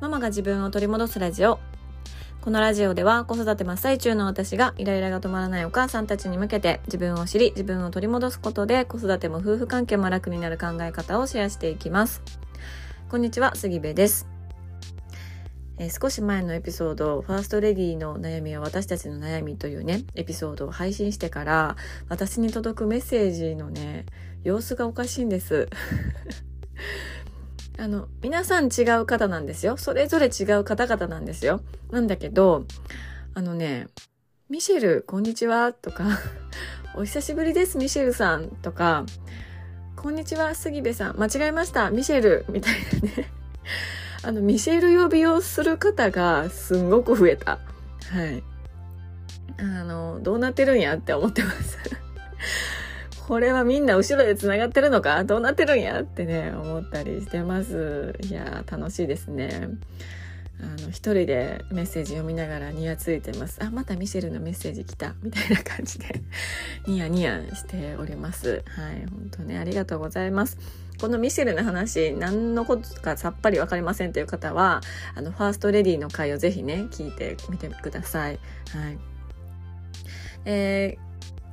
ママが自分を取り戻すラジオ。このラジオでは子育て真っ最中の私がイライラが止まらないお母さんたちに向けて自分を知り自分を取り戻すことで子育ても夫婦関係も楽になる考え方をシェアしていきます。こんにちは杉部です。えー、少し前のエピソード、ファーストレディの悩みは私たちの悩みというね、エピソードを配信してから、私に届くメッセージのね、様子がおかしいんです。あの、皆さん違う方なんですよ。それぞれ違う方々なんですよ。なんだけど、あのね、ミシェル、こんにちは、とか、お久しぶりです、ミシェルさん、とか、こんにちは、杉部さん、間違えました、ミシェル、みたいなね。あの、ミシェル呼びをする方がすんごく増えた。はい。あの、どうなってるんやって思ってます。これはみんな後ろで繋がってるのか？どうなってるんや？ってね、思ったりしてます。いや楽しいですね。あの、一人でメッセージ読みながらニヤついてます。あ、またミシェルのメッセージ来た。みたいな感じで ニヤニヤしております。はい。本当ね、ありがとうございます。このミシェルの話、何のことかさっぱりわかりませんという方は、あの、ファーストレディの回をぜひね、聞いてみてください。はい。えー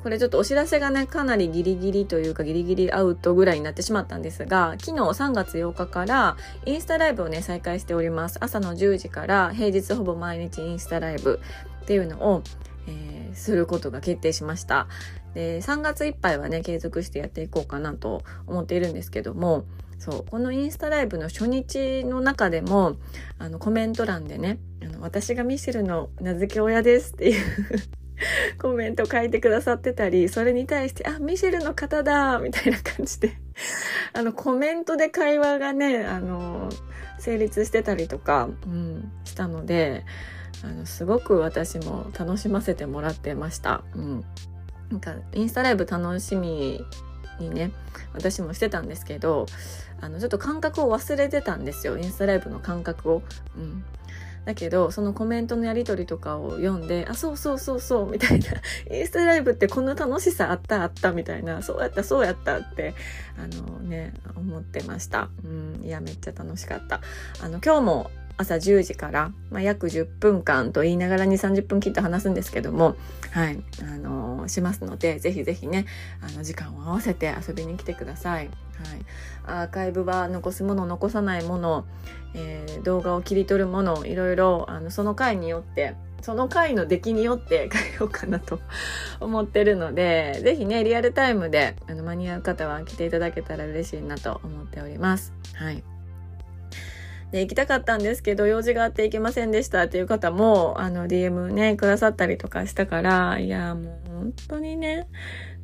これちょっとお知らせがね、かなりギリギリというかギリギリアウトぐらいになってしまったんですが、昨日3月8日からインスタライブをね、再開しております。朝の10時から平日ほぼ毎日インスタライブっていうのを、えー、することが決定しました。で、3月いっぱいはね、継続してやっていこうかなと思っているんですけども、そう、このインスタライブの初日の中でも、あの、コメント欄でね、あの、私がミシェルの名付け親ですっていう コメント書いてくださってたり、それに対して、あ、ミシェルの方だみたいな感じで あの、コメントで会話がね、あの、成立してたりとか、うん、したので、あの、すごく私も楽しませてもらってました。うん。なんか、インスタライブ楽しみにね、私もしてたんですけど、あの、ちょっと感覚を忘れてたんですよ。インスタライブの感覚を。うん。だけど、そのコメントのやり取りとかを読んで、あ、そうそうそうそう、みたいな、インスタライブってこんな楽しさあったあったみたいな、そうやったそうやったって、あのね、思ってました。うん、いや、めっちゃ楽しかった。あの、今日も朝10時から、まあ、約10分間と言いながら2、30分切って話すんですけども、はい、あのー、しますので、ぜひぜひね、あの、時間を合わせて遊びに来てください。はい、アーカイブは残すもの残さないもの、えー、動画を切り取るものいろいろあのその回によってその回の出来によって変えようかなと 思ってるので是非ねリアルタイムであの間に合う方は来ていただけたら嬉しいなと思っております。はいで、行きたかったんですけど、用事があって行けませんでしたっていう方も、あの、DM ね、くださったりとかしたから、いや、もう本当にね、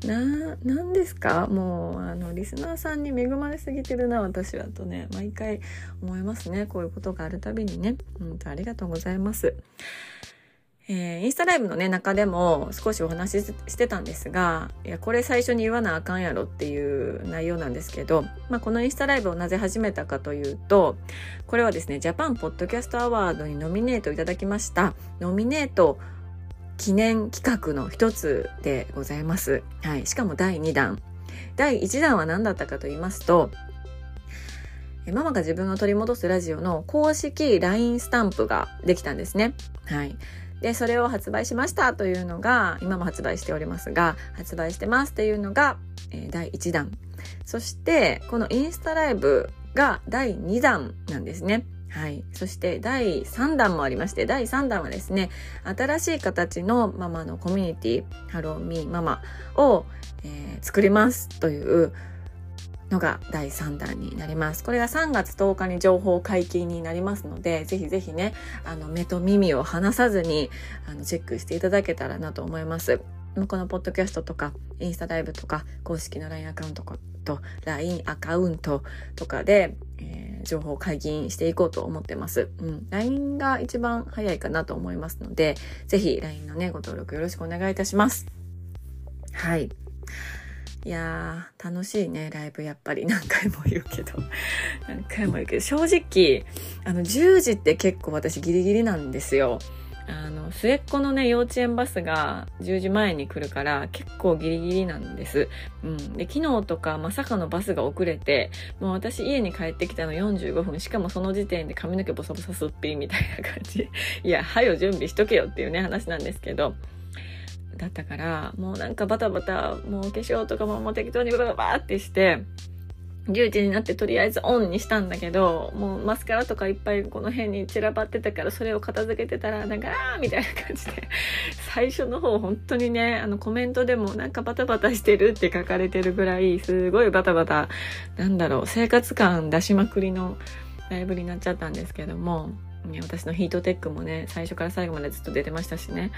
な、なんですか？もう、あの、リスナーさんに恵まれすぎてるな、私はとね、毎回思いますね。こういうことがあるたびにね。本当ありがとうございます。えー、インスタライブのね、中でも少しお話ししてたんですが、いや、これ最初に言わなあかんやろっていう内容なんですけど、まあ、このインスタライブをなぜ始めたかというと、これはですね、ジャパンポッドキャストアワードにノミネートいただきました、ノミネート記念企画の一つでございます。はい。しかも第2弾。第1弾は何だったかと言いますと、ママが自分を取り戻すラジオの公式 LINE スタンプができたんですね。はい。で、それを発売しましたというのが、今も発売しておりますが、発売してますっていうのが、え、第1弾。そして、このインスタライブが第2弾なんですね。はい。そして第3弾もありまして、第3弾はですね、新しい形のママのコミュニティ、ハローミーママを、えー、作りますというのが第3弾になります。これが3月10日に情報解禁になりますので、ぜひぜひね、あの、目と耳を離さずに、あの、チェックしていただけたらなと思います。このポッドキャストとか、インスタライブとか、公式の LINE アカウントと、LINE アカウントとかで、えー、情報解禁していこうと思ってます。うん。LINE が一番早いかなと思いますので、ぜひ LINE のね、ご登録よろしくお願いいたします。はい。いやー、楽しいね、ライブやっぱり何回も言うけど。何回も言うけど、正直、あの、10時って結構私ギリギリなんですよ。あの、末っ子のね、幼稚園バスが10時前に来るから、結構ギリギリなんです。うん。で、昨日とかまさかのバスが遅れて、もう私家に帰ってきたの45分、しかもその時点で髪の毛ボサボサすっぴりみたいな感じ。いや、はよ準備しとけよっていうね、話なんですけど、だったから、もうなんかバタバタ、もう化粧とかももう適当にバババーってして、10時になってとりあえずオンにしたんだけど、もうマスカラとかいっぱいこの辺に散らばってたからそれを片付けてたら、なんか、あーみたいな感じで、最初の方本当にね、あのコメントでもなんかバタバタしてるって書かれてるぐらい、すごいバタバタ、なんだろう、生活感出しまくりのライブになっちゃったんですけども、ね私のヒートテックもね、最初から最後までずっと出てましたしね。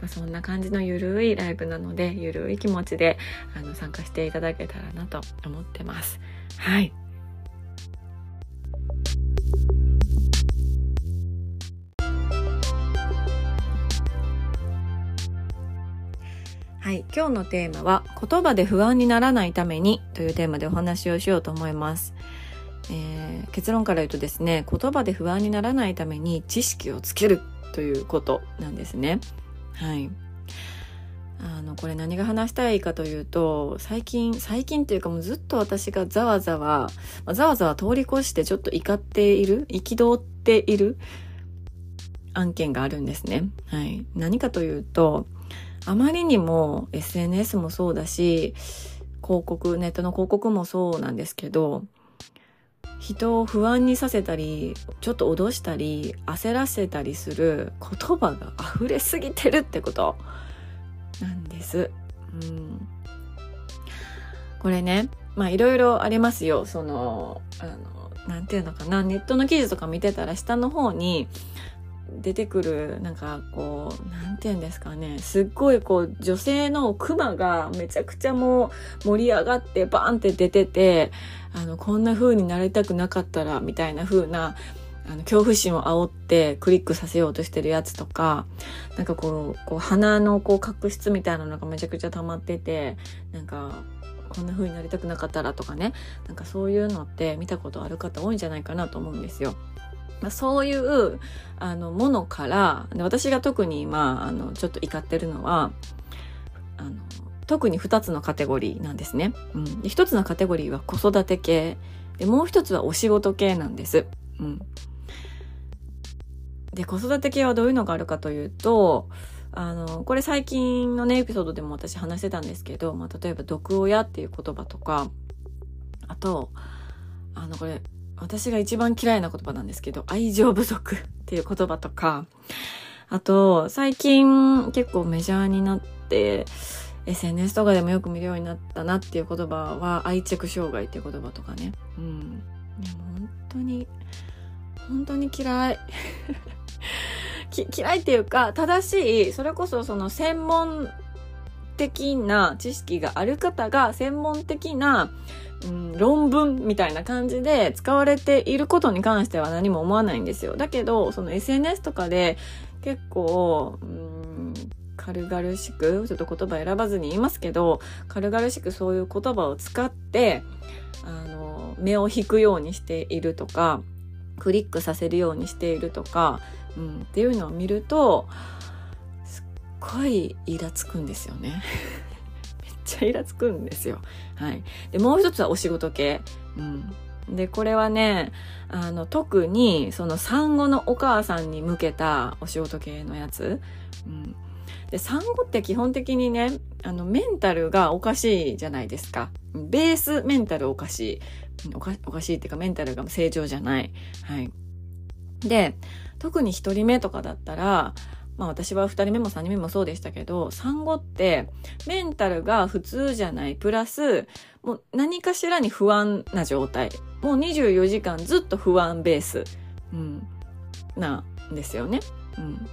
まあ、そんな感じのゆるいライブなので、ゆるい気持ちであの参加していただけたらなと思ってます。はい。はい。今日のテーマは、言葉で不安にならないためにというテーマでお話をしようと思います。えー、結論から言うとですね、言葉で不安にならないために知識をつけるということなんですね。はい。あの、これ何が話したいかというと、最近、最近っていうかもうずっと私がざわざわ、ま、ざわざわ通り越してちょっと怒っている、憤っている案件があるんですね。はい。何かというと、あまりにも SNS もそうだし、広告、ネットの広告もそうなんですけど、人を不安にさせたり、ちょっと脅したり、焦らせたりする言葉が溢れすぎてるってこと？なんです。うん。これね、まあいろいろありますよ。その、あの、なんていうのかな、ネットの記事とか見てたら下の方に、出てくる、なんかこう、なんて言うんですかね。すっごいこう、女性のクマがめちゃくちゃもう盛り上がってバーンって出てて、あの、こんな風になりたくなかったら、みたいな風な、あの、恐怖心を煽ってクリックさせようとしてるやつとか、なんかこう、こう鼻のこう角質みたいなのがめちゃくちゃ溜まってて、なんか、こんな風になりたくなかったらとかね、なんかそういうのって見たことある方多いんじゃないかなと思うんですよ。ま、そういうあのものから私が特に今あのちょっと怒ってるのはあの特に2つのカテゴリーなんですね。うん、で1つのカテゴリーは子育て系でもう1つはお仕事系なんです。うん、で子育て系はどういうのがあるかというとあのこれ最近のねエピソードでも私話してたんですけど、まあ、例えば「毒親」っていう言葉とかあとあのこれ私が一番嫌いな言葉なんですけど、愛情不足 っていう言葉とか、あと、最近結構メジャーになって、SNS とかでもよく見るようになったなっていう言葉は、愛着障害っていう言葉とかね。うん。でも本当に、本当に嫌い。嫌いっていうか、正しい、それこそその専門的な知識がある方が専門的なうん、論文みたいな感じで使われていることに関しては何も思わないんですよ。だけど、その SNS とかで結構、うん、軽々しく、ちょっと言葉選ばずに言いますけど、軽々しくそういう言葉を使って、あの、目を引くようにしているとか、クリックさせるようにしているとか、うん、っていうのを見ると、すっごいイラつくんですよね。ちゃイラつくんですよ。はい。で、もう一つはお仕事系。うん。で、これはね、あの、特に、その産後のお母さんに向けたお仕事系のやつ。うん。で、産後って基本的にね、あの、メンタルがおかしいじゃないですか。ベースメンタルおかしい。おかおかしいっていうかメンタルが正常じゃない。はい。で、特に一人目とかだったら、まあ私は2人目も3人目もそうでしたけど、産後ってメンタルが普通じゃない、プラス、もう何かしらに不安な状態。もう24時間ずっと不安ベース、うん、なんですよね。うん。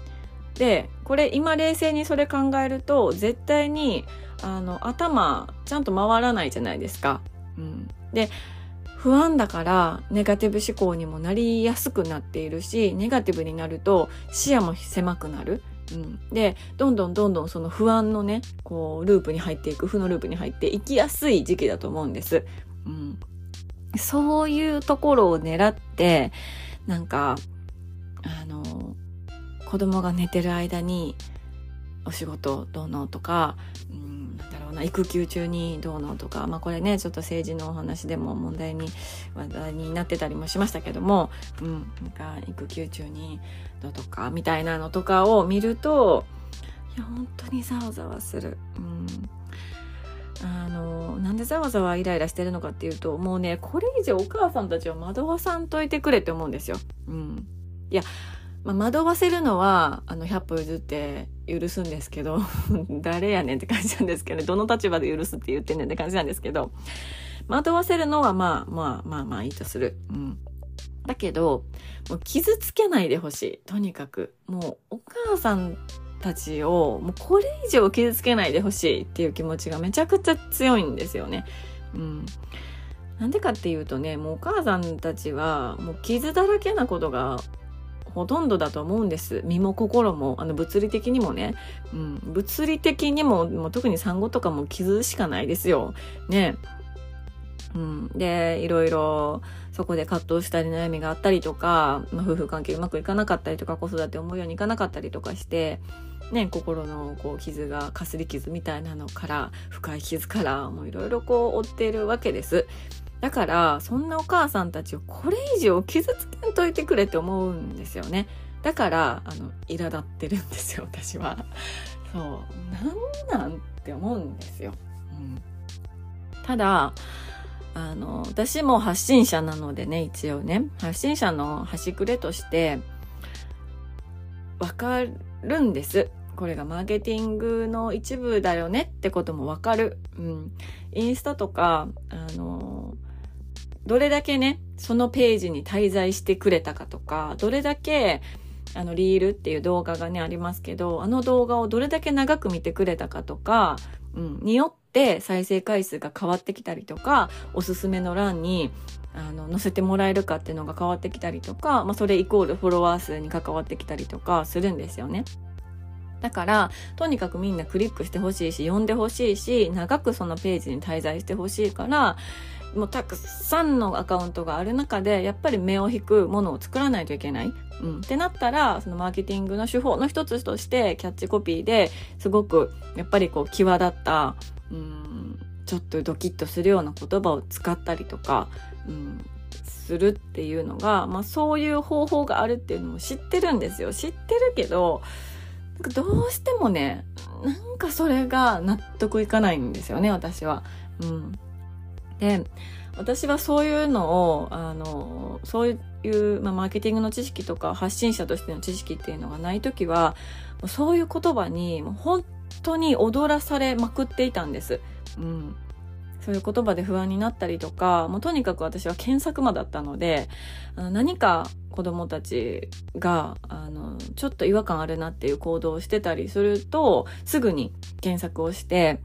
で、これ今冷静にそれ考えると、絶対に、あの、頭ちゃんと回らないじゃないですか。うん。で、不安だからネガティブ思考にもなりやすくなっているし、ネガティブになると視野も狭くなる。うん、で、どんどんどんどんその不安のね、こう、ループに入っていく、負のループに入っていきやすい時期だと思うんです。うん、そういうところを狙って、なんか、あの、子供が寝てる間にお仕事どうのとか、うん、だろうな育休中にどうのとか、まあ、これねちょっと政治のお話でも問題に話題になってたりもしましたけども、うん、なんか育休中にどうとかみたいなのとかを見るといや本当にざわざわする。うんあのなんでざわざわイライラしてるのかっていうともうねこれ以上お母さんたちを惑わさんといてくれって思うんですよ。うん、いやまあ、惑わせるのは、あの、100歩譲って許すんですけど、誰やねんって感じなんですけど、ねどの立場で許すって言ってんねんって感じなんですけど、惑わせるのはまあまあまあまあいいとする。うん。だけど、もう傷つけないでほしい。とにかく。もう、お母さんたちを、もうこれ以上傷つけないでほしいっていう気持ちがめちゃくちゃ強いんですよね。うん。なんでかっていうとね、もうお母さんたちは、もう傷だらけなことがほとんどだと思うんです。身も心も、あの物理的にもね。うん、物理的にも、もう特に産後とかも傷しかないですよ。ね。うん、で、いろいろそこで葛藤したり悩みがあったりとか、まあ、夫婦関係うまくいかなかったりとか、子育て思うようにいかなかったりとかして、ね、心のこう傷が、かすり傷みたいなのから、深い傷から、もういろいろこう追っているわけです。だからそんなお母さんたちをこれ以上傷つけんといてくれって思うんですよね。だからあの苛立ってるんですよ私は。そう。なんなんって思うんですよ、うん、ただあの私も発信者なのでね一応ね。発信者の端くれとしてわかるんです。これがマーケティングの一部だよねってこともわかる。うん。インスタとか、あのどれだけね、そのページに滞在してくれたかとか、どれだけ、あの、リールっていう動画がね、ありますけど、あの動画をどれだけ長く見てくれたかとか、うん、によって再生回数が変わってきたりとか、おすすめの欄に、あの、載せてもらえるかっていうのが変わってきたりとか、まあ、それイコールフォロワー数に関わってきたりとかするんですよね。だから、とにかくみんなクリックしてほしいし、読んでほしいし、長くそのページに滞在してほしいから、もうたくさんのアカウントがある中でやっぱり目を引くものを作らないといけない。うん、ってなったらそのマーケティングの手法の一つとしてキャッチコピーですごくやっぱりこう際立った、うん、ちょっとドキッとするような言葉を使ったりとか、うん、するっていうのが、まあ、そういう方法があるっていうのも知ってるんですよ知ってるけどなんかどうしてもねなんかそれが納得いかないんですよね私は。うん、で私はそういうのをあのそういう、まあ、マーケティングの知識とか発信者としての知識っていうのがない時はそういう言葉にもう本当に踊らされまくっていたんです。うん、そういう言葉で不安になったりとか、もうとにかく私は検索魔だったので、あの何か子供たちが、あの、ちょっと違和感あるなっていう行動をしてたりすると、すぐに検索をして、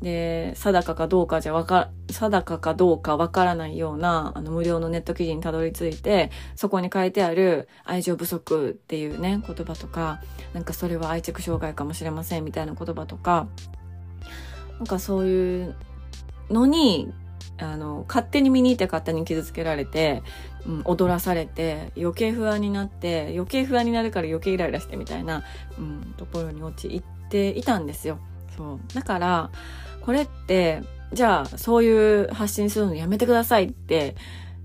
で、定かかどうかじゃわか、定かかどうかわからないような、あの、無料のネット記事にたどり着いて、そこに書いてある愛情不足っていうね、言葉とか、なんかそれは愛着障害かもしれませんみたいな言葉とか、なんかそういうのに、あの、勝手に見に行って勝手に傷つけられて、うん、踊らされて、余計不安になって、余計不安になるから余計イライラしてみたいな、うん、ところに陥っていたんですよ。そう。だから、これって、じゃあ、そういう発信するのやめてくださいって、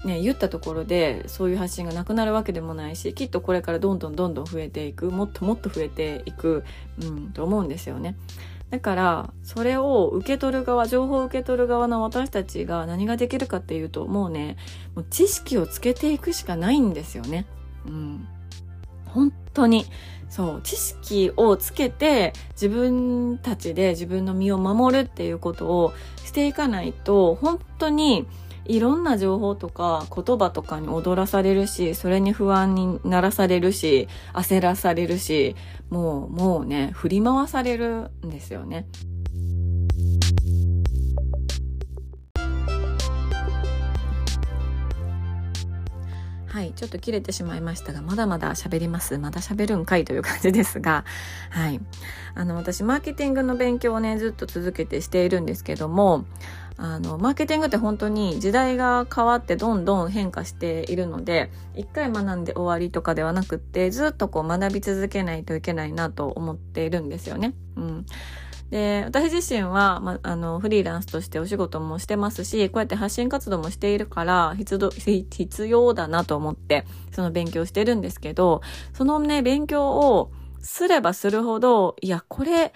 ね、言ったところで、そういう発信がなくなるわけでもないし、きっとこれからどんどんどんどん増えていく、もっともっと増えていく、うん、と思うんですよね。だから、それを受け取る側、情報を受け取る側の私たちが何ができるかっていうと、もうね、もう知識をつけていくしかないんですよね。うん。本当に。そう、知識をつけて自分たちで自分の身を守るっていうことをしていかないと、本当にいろんな情報とか言葉とかに踊らされるし、それに不安にならされるし、焦らされるし、もう、もうね、振り回されるんですよね。はいちょっと切れてしまいましたがまだまだ喋ります。まだ喋るんかいという感じですがはい。あの私マーケティングの勉強をねずっと続けてしているんですけどもあのマーケティングって本当に時代が変わってどんどん変化しているので一回学んで終わりとかではなくってずっとこう学び続けないといけないなと思っているんですよね。うん。で、私自身は、ま、あの、フリーランスとしてお仕事もしてますし、こうやって発信活動もしているから、必必要だなと思って、その勉強してるんですけど、そのね、勉強をすればするほど、いや、これ、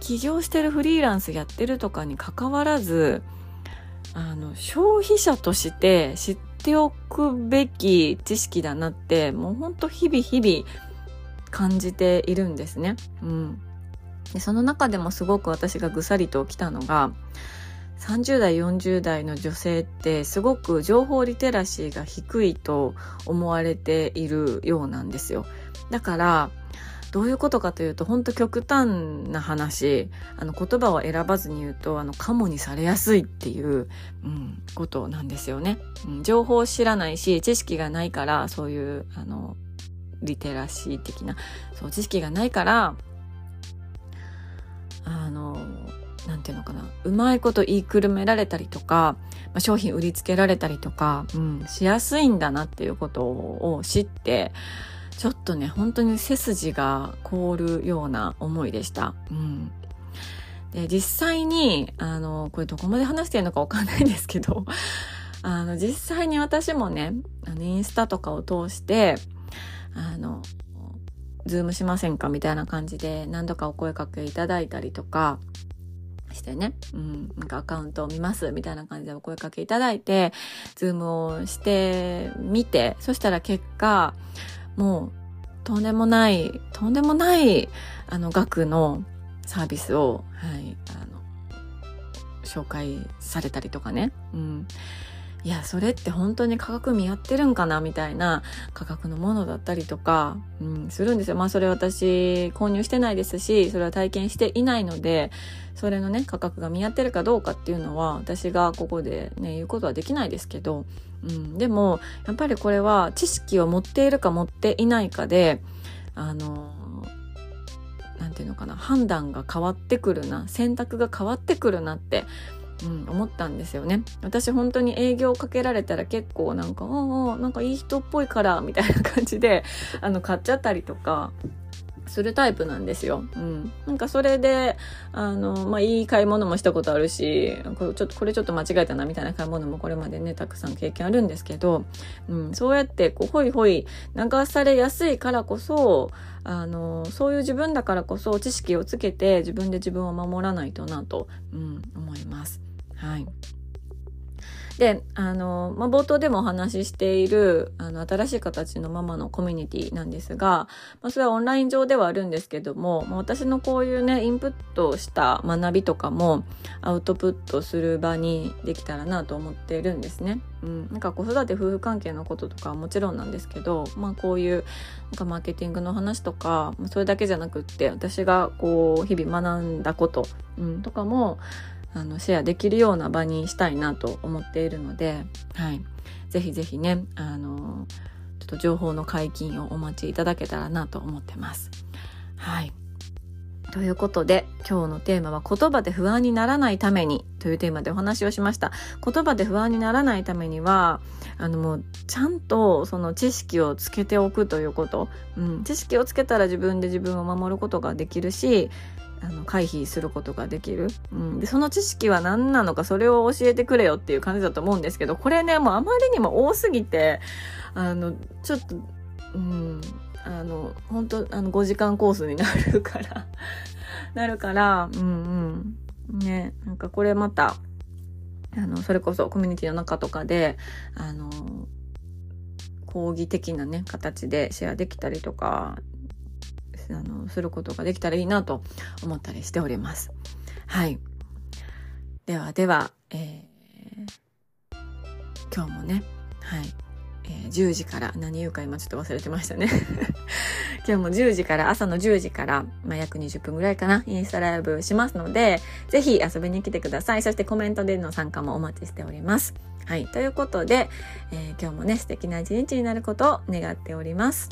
起業してるフリーランスやってるとかに関わらず、あの、消費者として知っておくべき知識だなって、もうほんと日々日々感じているんですね。うん。でその中でもすごく私がぐさりときたのが30代40代の女性ってすごく情報リテラシーが低いと思われているようなんですよ。だからどういうことかというと本当極端な話あの言葉を選ばずに言うとあのカモにされやすいっていう、うん、ことなんですよね、うん、情報を知らないし知識がないからそういうあのリテラシー的なそう知識がないからあのなんていうのかなうまいこと言いくるめられたりとか、まあ、商品売りつけられたりとか、うん、しやすいんだなっていうことを知ってちょっとね本当に背筋が凍るような思いでした。うんで実際にあのこれどこまで話してるのかわかんないんですけど あの実際に私もねあのインスタとかを通してあのズームしませんか？みたいな感じで何度かお声かけいただいたりとかしてね、うん、なんかアカウントを見ますみたいな感じでお声かけいただいて、ズームをしてみて、そしたら結果、もう、とんでもない、とんでもない、あの、額のサービスを、はい、あの、紹介されたりとかね、うん。いやそれって本当に価格見合ってるんかなみたいな価格のものだったりとか、うん、するんですよ。まあそれ私購入してないですしそれは体験していないのでそれのね価格が見合ってるかどうかっていうのは私がここでね言うことはできないですけど、うん、でもやっぱりこれは知識を持っているか持っていないかであのなんていうのかな判断が変わってくるな選択が変わってくるなってうん、思ったんですよね私本当に営業かけられたら結構なんか「ああなんかいい人っぽいから」みたいな感じで あの買っちゃったりとかするタイプなんですよ。うん。なんかそれで、あの、まあ、いい買い物もしたことあるし、これちょっと、これちょっと間違えたなみたいな買い物もこれまでね、たくさん経験あるんですけど、うん、そうやって、こう、ほいほい流されやすいからこそ、あの、そういう自分だからこそ知識をつけて自分で自分を守らないとなと、うん、思います。はい。で、あの、まあ、冒頭でもお話ししている、あの、新しい形のママのコミュニティなんですが、まあ、それはオンライン上ではあるんですけども、まあ、私のこういうね、インプットした学びとかもアウトプットする場にできたらなと思っているんですね。うん。なんか子育て夫婦関係のこととかはもちろんなんですけど、まあ、こういう、なんかマーケティングの話とか、それだけじゃなくって、私がこう、日々学んだこと、うん、とかも、あのシェアできるような場にしたいなと思っているので、はい、ぜひぜひねあのちょっと情報の解禁をお待ちいただけたらなと思ってます。はいということで今日のテーマは言葉で不安にならないためにというテーマでお話をしました。言葉で不安にならないためにはあのもうちゃんとその知識をつけておくということ、うん、知識をつけたら自分で自分を守ることができるしあの回避することができる、うん、でその知識は何なのかそれを教えてくれよっていう感じだと思うんですけどこれねもうあまりにも多すぎてあのちょっとうん。あの本当あの5時間コースになるから なるからうんうん。ねなんかこれまたあのそれこそコミュニティの中とかであの講義的なね形でシェアできたりとかあのすることができたらいいなと思ったりしております。はい。ではでは、えー、今日もね、はい、えー、10時から何言うか今ちょっと忘れてましたね。今日も10時から朝の10時から、まあ、約20分ぐらいかなインスタライブしますのでぜひ遊びに来てください。そしてコメントでの参加もお待ちしております。はい。ということで、えー、今日もね素敵な一日になることを願っております。